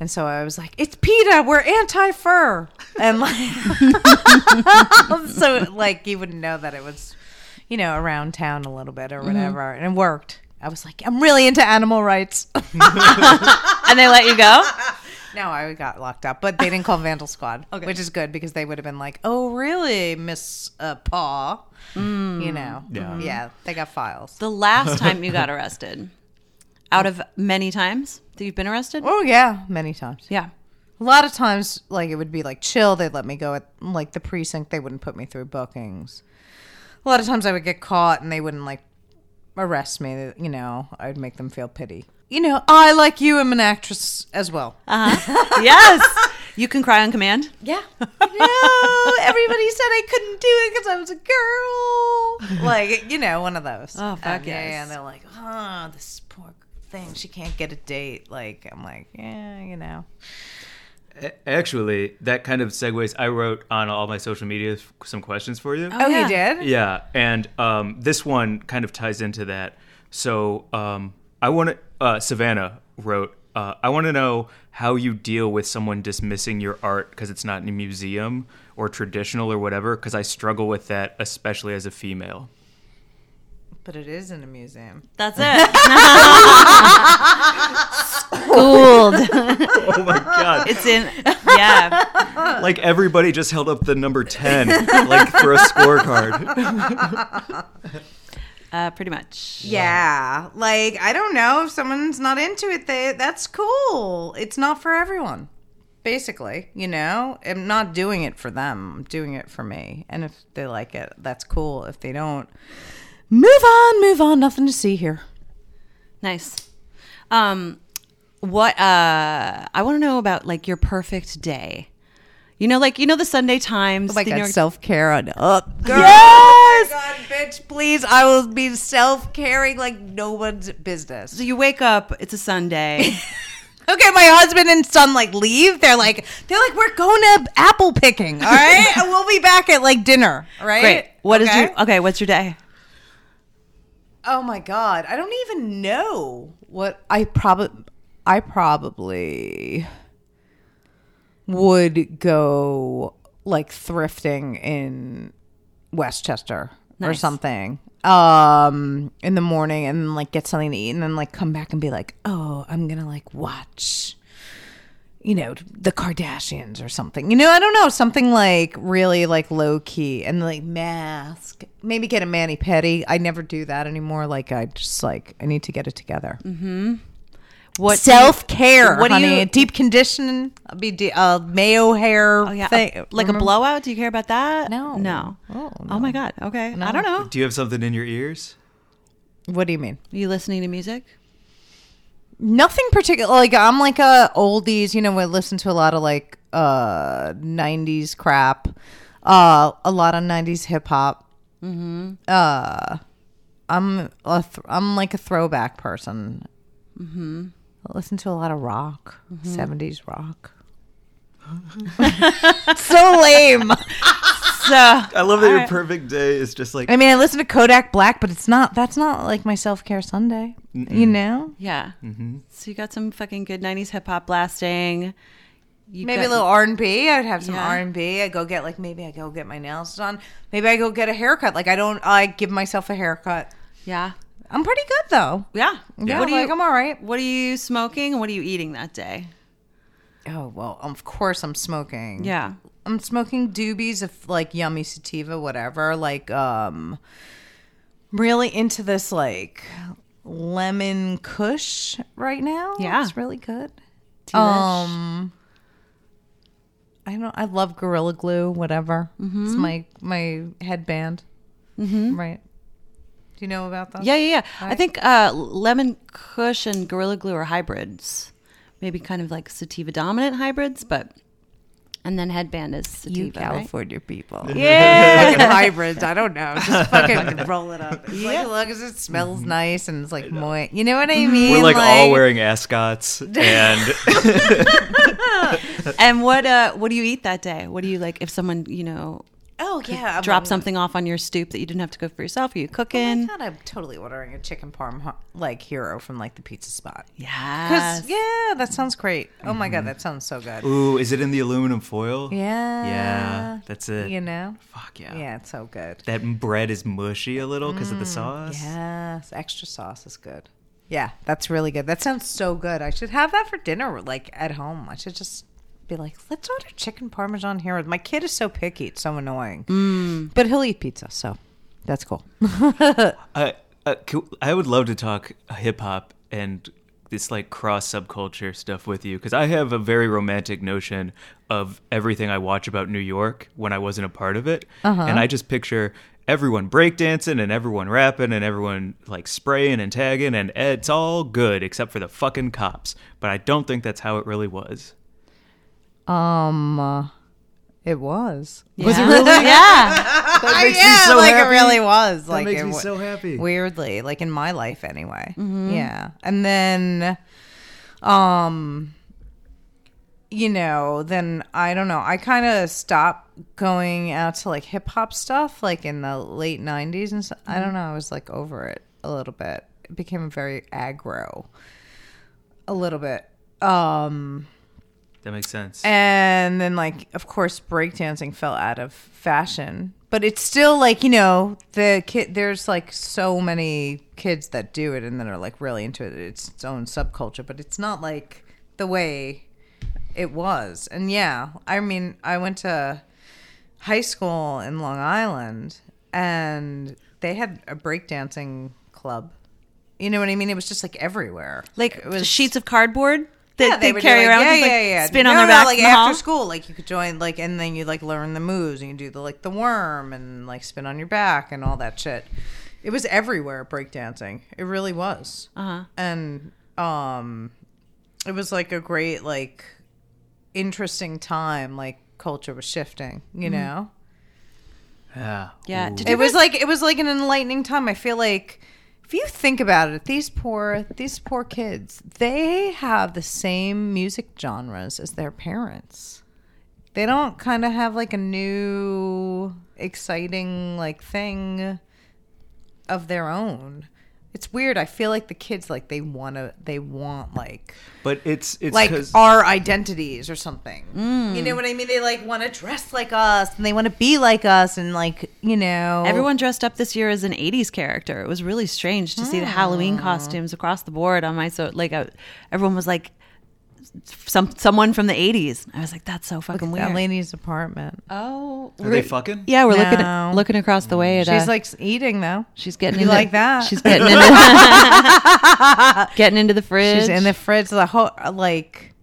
And so I was like, "It's PETA. We're anti-fur." And like, so like you wouldn't know that it was, you know, around town a little bit or whatever, and it worked. I was like, "I'm really into animal rights." And they let you go. no, I got locked up, but they didn't call Vandal Squad, which is good because they would have been like, "Oh, really, Miss uh, Paw?" You know, Yeah. yeah, they got files. The last time you got arrested, out of many times that you've been arrested. Oh yeah, many times. Yeah. A lot of times, like it would be like chill. They'd let me go at like the precinct. They wouldn't put me through bookings. A lot of times, I would get caught and they wouldn't like arrest me. You know, I'd make them feel pity. You know, I like you. am an actress as well. Uh-huh. yes. You can cry on command. Yeah. no, everybody said I couldn't do it because I was a girl. Like, you know, one of those. Oh, fuck And, yeah. And they're like, oh, this poor thing, she can't get a date. Like, I'm like, yeah, you know. Actually, that kind of segues. I wrote on all my social media some questions for you. Oh, yeah. you did? Yeah, and um, this one kind of ties into that. So um, I want to. Uh, Savannah wrote. Uh, I want to know how you deal with someone dismissing your art because it's not in a museum or traditional or whatever. Because I struggle with that, especially as a female. But it is in a museum. That's it. Schooled. Oh my god! It's in. Yeah. like everybody just held up the number ten, like for a scorecard. Uh, pretty much. Yeah. Like, I don't know. If someone's not into it, they, that's cool. It's not for everyone. Basically, you know, I'm not doing it for them. I'm doing it for me. And if they like it, that's cool. If they don't, move on, move on. Nothing to see here. Nice. Um, what uh, I want to know about like your perfect day. You know, like you know the Sunday Times. Oh my god, York- self care on up. Girl. Yes! Oh my god, bitch, please. I will be self caring like no one's business. So you wake up. It's a Sunday. Okay, my husband and son like leave. They're like, they're like, we're going to apple picking. All right, and we'll be back at like dinner. all Right? Great. What is okay? your okay? What's your day? Oh my god, I don't even know what I probably I probably would go like thrifting in Westchester or something um in the morning and like get something to eat and then like come back and be like, "Oh, I'm going to like watch you know, the Kardashians or something. You know, I don't know, something like really like low key and like mask. Maybe get a mani pedi. I never do that anymore. Like I just like I need to get it together. What Self care, What do honey. you- Deep condition. I'll be de- uh, mayo hair. Oh yeah, thing. a- like a blowout. Do you care about that? No. no. Oh, Oh my god. Okay. I don't know. Do you have something in your ears? What do you mean? Are you listening to music? Nothing particular. Like I'm like a oldies. You know, I listen to a lot of like uh '90s crap. Uh, a lot of '90s hip hop. Mm-hmm. Uh, I'm a th- I'm like a throwback person. Mm-hmm. I listen to a lot of rock, '70s rock. so lame. So I love that your perfect day is just like I mean, I listen to Kodak Black, but it's not. That's not like my self care Sunday. You know, yeah. Mm-hmm. So you got some fucking good '90s hip hop blasting. You maybe got- a little R and B. I'd have some Yeah. R and B. I go get like maybe I go get my nails done. Maybe I go get a haircut. Like I don't. I give myself a haircut. Yeah. I'm pretty good though. Yeah. Yeah, What do like you? I'm all right. What are you smoking? What are you eating that day? Oh well, of course I'm smoking. Yeah. I'm smoking doobies of like yummy sativa, whatever. Like um, really into this like lemon kush right now. Yeah. it's really good. Um, I don't. I love Gorilla Glue. Whatever. It's my my headband. Mm-hmm. Right. Do you know about that? Yeah, yeah, yeah. I think uh, lemon kush and gorilla glue are hybrids. Maybe kind of like sativa dominant hybrids, but and then headband is sativa. You right? California people. Yeah. fucking hybrids. I don't know. Just fucking roll it up. It's like, look, it smells nice and it's like moist. You know what I mean? we're like, all wearing ascots and and what uh what do you eat that day? What do you like if someone, you know, Oh yeah, I'm- drop something off on your stoop that you didn't have to go for yourself? Are you Oh cooking? my god, I'm totally ordering a chicken parm like hero from like the pizza spot. Yeah, Cause yeah, that sounds great. Oh my god, that sounds so good. ooh, is it in the aluminum foil? Yeah, Yeah, that's it. You know, Fuck yeah. yeah, it's so good. That bread is mushy a little because of Mm, the sauce. Yes, extra sauce is good. Yeah, that's really good. That sounds so good. I should have that for dinner, like at home. I should just be like, let's order chicken parmesan here. My kid is so picky; it's so annoying. Mm. But he'll eat pizza, so that's cool. I uh, I would love to talk hip hop and this like cross subculture stuff with you because I have a very romantic notion of everything I watch about New York when I wasn't a part of it, and I just picture everyone breakdancing and everyone rapping and everyone like spraying and tagging and it's all good except for the fucking cops. But I don't think that's how it really was. Um, uh, it was. Was it really? Yeah. That makes yeah, me so like happy. it really was. That like makes it me so happy. weirdly like in my life anyway yeah and then um you know then i don't know i kind of stopped going out to like hip hop stuff like in the late 90s and so, i don't know i was like over it a little bit it became very aggro a little bit um That makes sense. and then like of course breakdancing fell out of fashion. But it's still like you know the kid there's like so many kids that do it and that are like really into it. It's its own subculture but it's not like the way it was. And yeah i mean i went to high school in long island and they had a breakdancing club. You know what i mean? It was just like everywhere. Like it was sheets of cardboard that yeah, they would carry do, around yeah, with, like, yeah, yeah. spin no, on their no, back like in the after hall? school, like you could join, like, and then you like learn the moves and you do the like the worm and like spin on your back and all that shit. It was everywhere breakdancing. It really was. Uh-huh. And um it was like a great like interesting time like culture was shifting you know Yeah. Yeah. Did you it was like it was like an enlightening time i feel like if you think about it these poor these poor kids they have the same music genres as their parents. They don't kind of have like a new exciting like thing of their own it's weird i feel like the kids like they want to they want like But it's it's like 'cause- our identities or something. You know what I mean? They like want to dress like us and they want to be like us and like you know Everyone dressed up this year as an '80s character. It was really strange to see the Halloween costumes across the board on my so like uh, everyone was like some someone from the '80s. I was like, that's so fucking that weird. lady's apartment. Oh, Are they fucking? yeah, we're looking No. looking across the way. At, She's uh, like eating though. she's getting you into, like that? She's getting into getting into the fridge. She's in the fridge. The whole like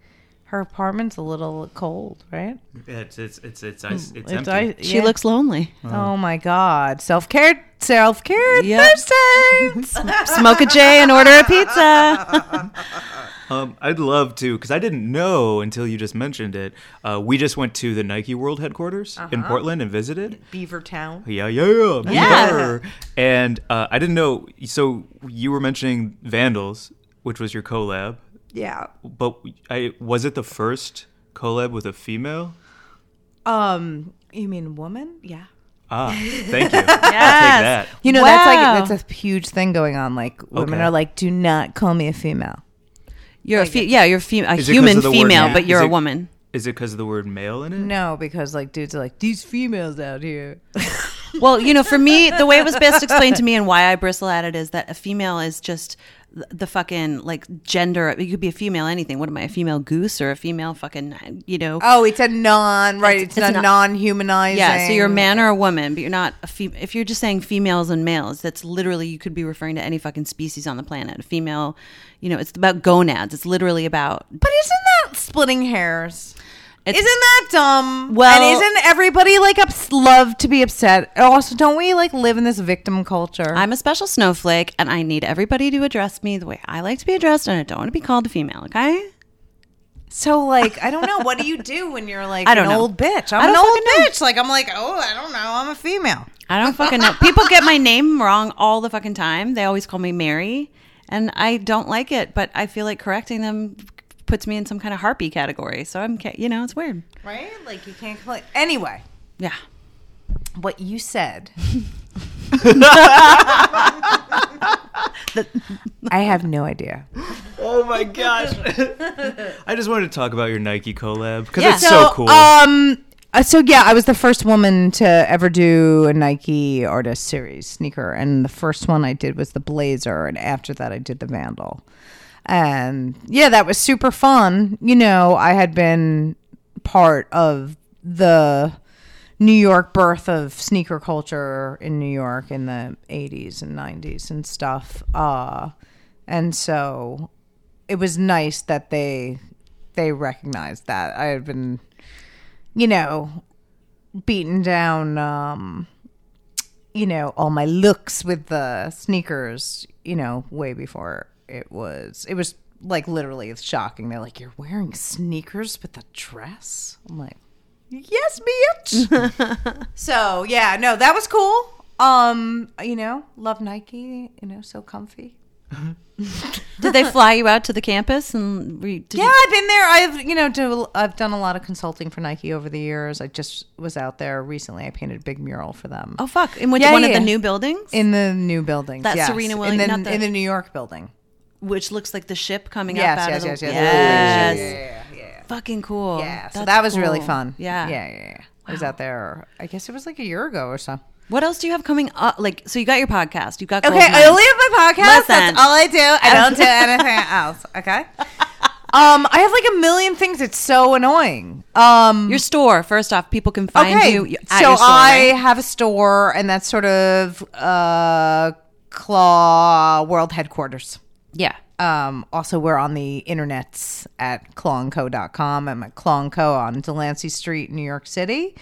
her apartment's a little cold, right? Yeah, it's it's it's it's, it's, it's It's empty. I- she yeah. looks lonely. Oh my god, self care, self care Yep. Thursdays. Smoke a J and order a pizza. Um, I'd love to, because I didn't know until you just mentioned it. Uh, we just went to the Nike World headquarters in Portland and visited. Beaverton. Yeah, yeah, Yeah. Beaver. And uh, I didn't know. So you were mentioning Vandals, which was your collab, Yeah. but I was it the first collab with a female? Um, you mean woman? Yeah. Ah, thank you. I'll take that. You know, Wow. that's like that's a huge thing going on. Like women Okay. are like, do not call me a female. You're a fe- yeah, you're fe- a Is human of the word female, but you're Is a woman. Is it because of the word male in it? No, because like dudes are like these females out here. Well, you know, for me, the way it was best explained to me and why I bristle at it is that a female is just th- the fucking like gender. You could be a female anything. What am I, a female goose or a female fucking, you know? oh, it's a non right. It's, it's a non-humanizing. yeah, so you're a man or a woman, but you're not a fe- If you're just saying females and males, that's literally you could be referring to any fucking species on the planet. A female, you know, it's about gonads. It's literally about. But isn't that splitting hairs? It's, isn't that dumb? Well- and isn't everybody like ups- love to be upset? Also, don't we like live in this victim culture? I'm a special snowflake, and I need everybody to address me the way I like to be addressed, and I don't want to be called a female. Okay. so like, I don't know. What do you do when you're like I don't an know. old bitch? I'm an old know. bitch. Like I'm like, oh, I don't know. I'm a female. I don't fucking know. People get my name wrong all the fucking time. They always call me Mary, and I don't like it, but I feel like correcting them puts me in some kind of harpy category. So I'm, you know, it's weird. Right? Like you can't complain. Anyway, Yeah. what you said. I have no idea. Oh my gosh! I just wanted to talk about your Nike collab because Yeah. it's so, cool. Um. uh, So yeah, I was the first woman to ever do a Nike artist series sneaker, and the first one I did was the Blazer, and after that I did the Vandal, and yeah, that was super fun. You know, I had been part of the New York birth of sneaker culture in New York in the 80s and 90s and stuff. Uh, and so it was nice that they they recognized that I had been, you know, beaten down, um, you know, all my looks with the sneakers, you know, way before it was. It was like literally shocking. They're like, "You're wearing sneakers with a dress." I'm like, "Yes, bitch." so yeah, no, that was cool. Um, you know, love Nike. You know, so comfy. Did they fly you out to the campus and re- Yeah, you- I've been there. I've you know do I've done a lot of consulting for Nike over the years. I just was out there recently. I painted a big mural for them. Oh fuck! In which Yeah, one of yeah. the new buildings, in the new buildings That yes. Serena in Williams- the, not the- in the New York building. Which looks like the ship coming Yes, up out yes, of yes, the yes, yes. Yeah, yeah, yeah, yeah. Fucking cool. Yeah, so That's that was really fun. Yeah. yeah, yeah. yeah. I was out there. I guess it was like a year ago or so. What else do you have coming up? Like, so you got your podcast. You got Okay, Goldman. I only have my podcast. Listen. That's all I do. I don't do anything else. Okay. Um, I have like a million things. It's so annoying. Um, Your store. First off, people can find okay. you. at so your store, I right? have a store, and that's sort of uh, Claw World headquarters. Yeah. Um, also, we're on the internets at clawandco.com. I'm at Claw and Co on Delancey Street, New York City.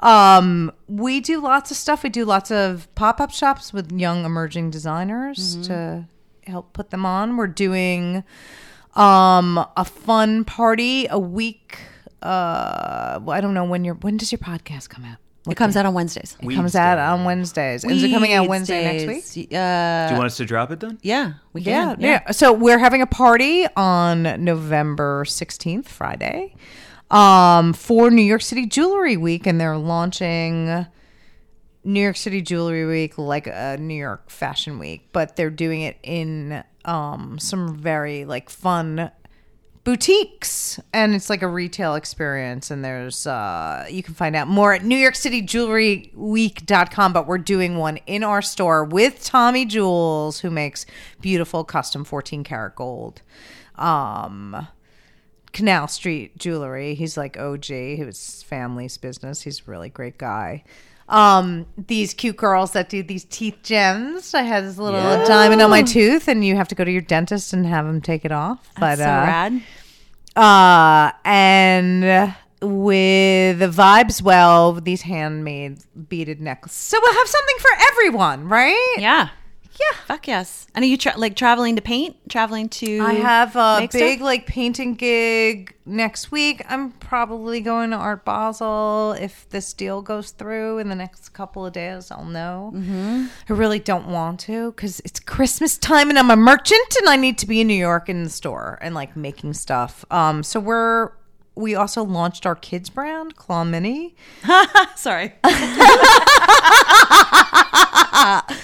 Um, we do lots of stuff. We do lots of pop up shops with young emerging designers to help put them on. We're doing um a fun party a week. Uh, well, I don't know when your when does your podcast come out? It comes out on Wednesdays. It comes out on Wednesdays. Is it coming out Wednesday next week? week? Uh, Do you want us to drop it then? yeah, we Yeah, can. yeah, So we're having a party on November 16th, Friday, um, for New York City Jewelry Week, and they're launching New York City Jewelry Week like a New York Fashion Week, but they're doing it in um, some very like fun boutiques and it's like a retail experience and there's uh you can find out more at newyorkcityjewelryweek.com but we're doing one in our store with tommy jewels who makes beautiful custom 14 karat gold um canal street jewelry. He's like og his family's business he's a really great guy. Um these cute girls that do these teeth gems i had this little diamond on my tooth and you have to go to your dentist and have them take it off but so uh rad. Uh, and with the vibes well, these handmade beaded necklaces. So we'll have something for everyone, right? Yeah. Yeah. Fuck yes. And are you tra- like traveling to paint? Traveling to? I have a big stuff? like painting gig next week. I'm probably going to Art Basel if this deal goes through in the next couple of days. I'll know. Mm-hmm. I really don't want to because it's Christmas time and I'm a merchant and I need to be in New York in the store and like making stuff. Um, so we're we also launched our kids brand Claw Mini. Sorry.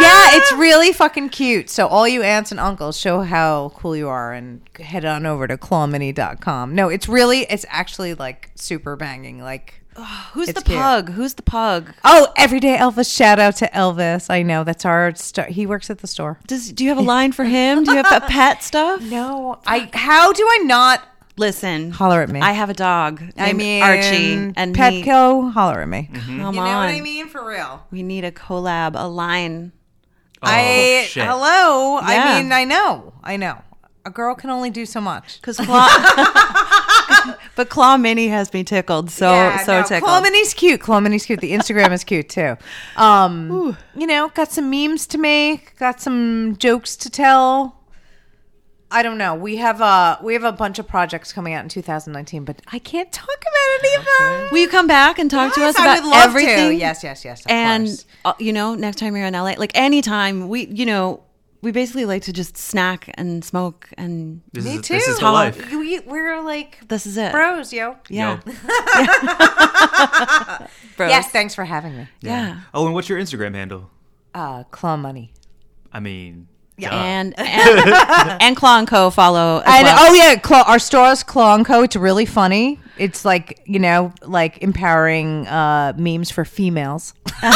Yeah, it's really fucking cute. So all you aunts and uncles show how cool you are and head on over to clawmini.com. No, it's really it's actually like super banging. Like Who's It's the cute. pug? Who's the pug? Oh, everyday Elvis! Shout out to Elvis. I know that's our star. He works at the store. Does do you have a line for him? Do you have a pet stuff? No, I. How do I not Listen, holler at me? I have a dog. I named mean, Archie, and he, Petco, holler at me. come You know on. what I mean for real. We need a collab, a line. I Oh, shit. hello. Yeah. I mean, I know, I know. A girl can only do so much. Because Claw, but Claw Mini has me tickled. So Yeah, so no, tickled. Claw Mini's cute. Claw Mini's cute. The Instagram is cute too. Um, you know, got some memes to make, got some jokes to tell. I don't know. We have a we have a bunch of projects coming out in 2019, but I can't talk about any of them. Will you come back and talk to Yes, us I about would love everything? To. Yes, yes, yes. of and course. uh, you know, next time you're in LA, like anytime we, you know, we basically like to just snack and smoke, and This me is, too. This is the Talk. life. We, we're like this is it. bros, yo. Yeah, Yo. bros. Yes, thanks for having me. Yeah. Oh, and what's your Instagram handle? Uh, Claw Money. I mean, duh. And and, and Claw and Co follow. As And well. oh yeah, Claw, our store is Claw and Co. It's really funny. It's like you know, like empowering uh, memes for females.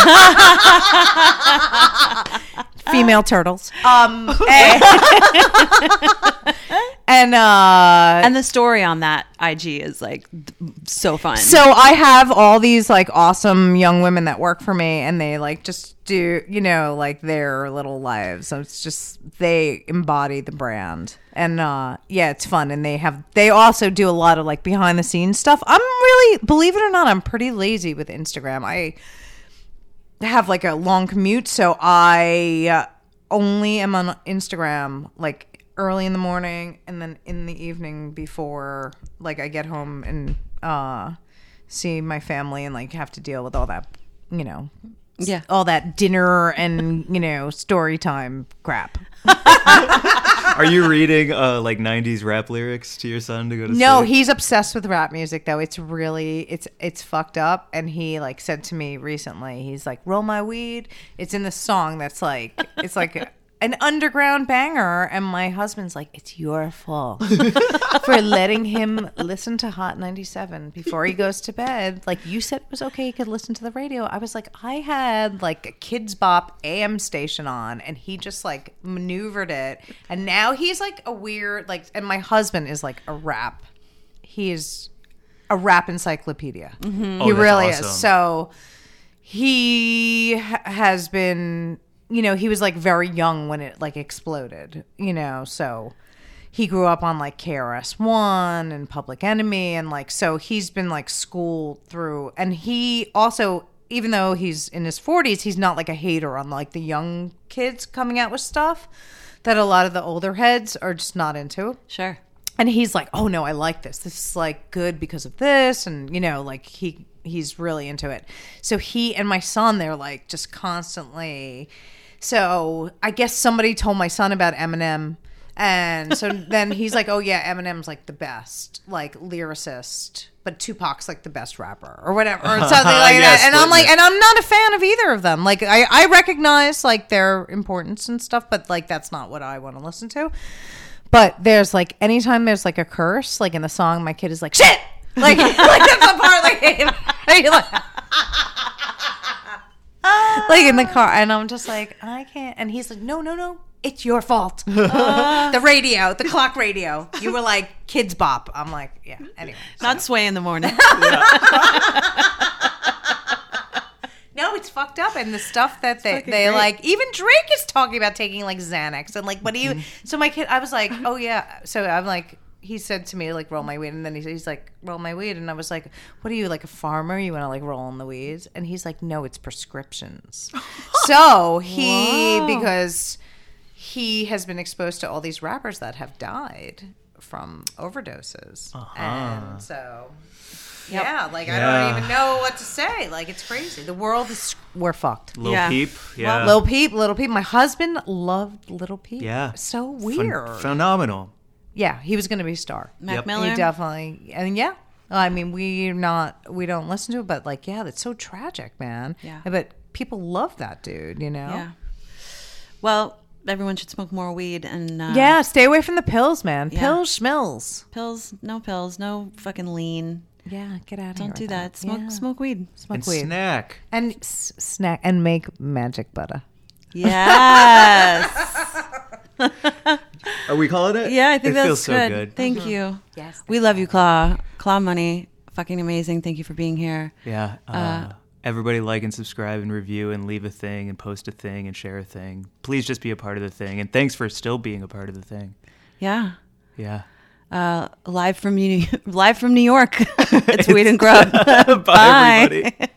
Female turtles. Um, and, and uh, and the story on that IG is like so fun. so I have all these like awesome young women that work for me, and they like just do you know like their little lives. So it's just they embody the brand, and uh, yeah, it's fun. And they have they also do a lot of like behind the scenes stuff. I'm really believe it or not, I'm pretty lazy with Instagram. I have like a long commute, so I uh, only am on Instagram like early in the morning and then in the evening before like I get home and uh see my family and like have to deal with all that, you know, yeah. all that dinner and, you know, story time crap. Are you reading uh, like '90s rap lyrics to your son to go to sleep? No, sleep? he's obsessed with rap music though. It's really it's it's fucked up and he like said to me recently, he's like, "Roll my weed." It's in the song that's like it's like a, an underground banger and my husband's like, "It's your fault for letting him listen to Hot 97 before he goes to bed. Like you said it was okay he could listen to the radio." I was like, "I had like a Kidz Bop AM station on and he just like maneuvered it and now he's like a weird like and my husband is like a rap he is a rap encyclopedia. Mm-hmm. Oh, he really awesome. is. So he has been, you know, he was like very young when it like exploded, you know, so he grew up on like KRS One and Public Enemy and like so he's been like schooled through and he also even though he's in his 40s, he's not like a hater on like the young kids coming out with stuff. that a lot of the older heads are just not into. Sure. And he's like, "Oh no, I like this. This is like good because of this." And you know, like he he's really into it. So he and my son, they're like just constantly. So I guess somebody told my son about Eminem. And so then he's like, "Oh yeah, Eminem's like the best, like lyricist, but Tupac's like the best rapper, or whatever, or something like Yes, that." And I'm like, and I'm not a fan of either of them. Like, I I recognize like their importance and stuff, but like that's not what I want to listen to. But there's like anytime there's like a curse, like in the song, my kid is like shit, like like that's the part like, you're like like in the car, and I'm just like I can't. And he's like, no, no, no, it's your fault. the radio, the clock radio. You were like Kidz Bop. I'm like, yeah. Anyway, Not sway in the morning. No, it's fucked up, and the stuff that they they great. like. Even Drake is talking about taking like Xanax, and like, what do you? Mm-hmm. So my kid, I was like, oh yeah. So I'm like. He said to me, like, roll my weed. And then he's, he's like, roll my weed. And I was like, what are you, like a farmer? You want to, like, roll in the weeds? And he's like, no, it's prescriptions. so he, because he has been exposed to all these rappers that have died from overdoses. And so, yeah, like, I don't even know what to say. Like, it's crazy. The world is, we're fucked. Lil Yeah. Peep. Yeah. Little Peep, Little Peep. My husband loved Little Peep. yeah. So Phen- weird. phenomenal. yeah, he was going to be a star. Mac Yep. Miller. He definitely, and yeah, I mean, we're not, we don't listen to it, but like, yeah, that's so tragic, man. Yeah. But people love that dude, you know? Yeah. Well, everyone should smoke more weed and uh, Yeah, stay away from the pills, man. Yeah. Pills, schmills. pills. No pills. No fucking lean. Yeah, get out of here. Don't do with that. Smoke Yeah. smoke weed. Smoke And weed. snack. And s- snack and make magic butter. Yes. Are we calling it? yeah, I think it that's feels so good. good. Thank you. Yes, We love you, Claw. Claw Money. Fucking amazing. Thank you for being here. Yeah. Uh, everybody like and subscribe and review and leave a thing and post a thing and share a thing. Please just be a part of the thing. And thanks for still being a part of the thing. Yeah. Yeah. Uh, live from New live from New York. it's Weed and Grub. Bye, Bye. everybody.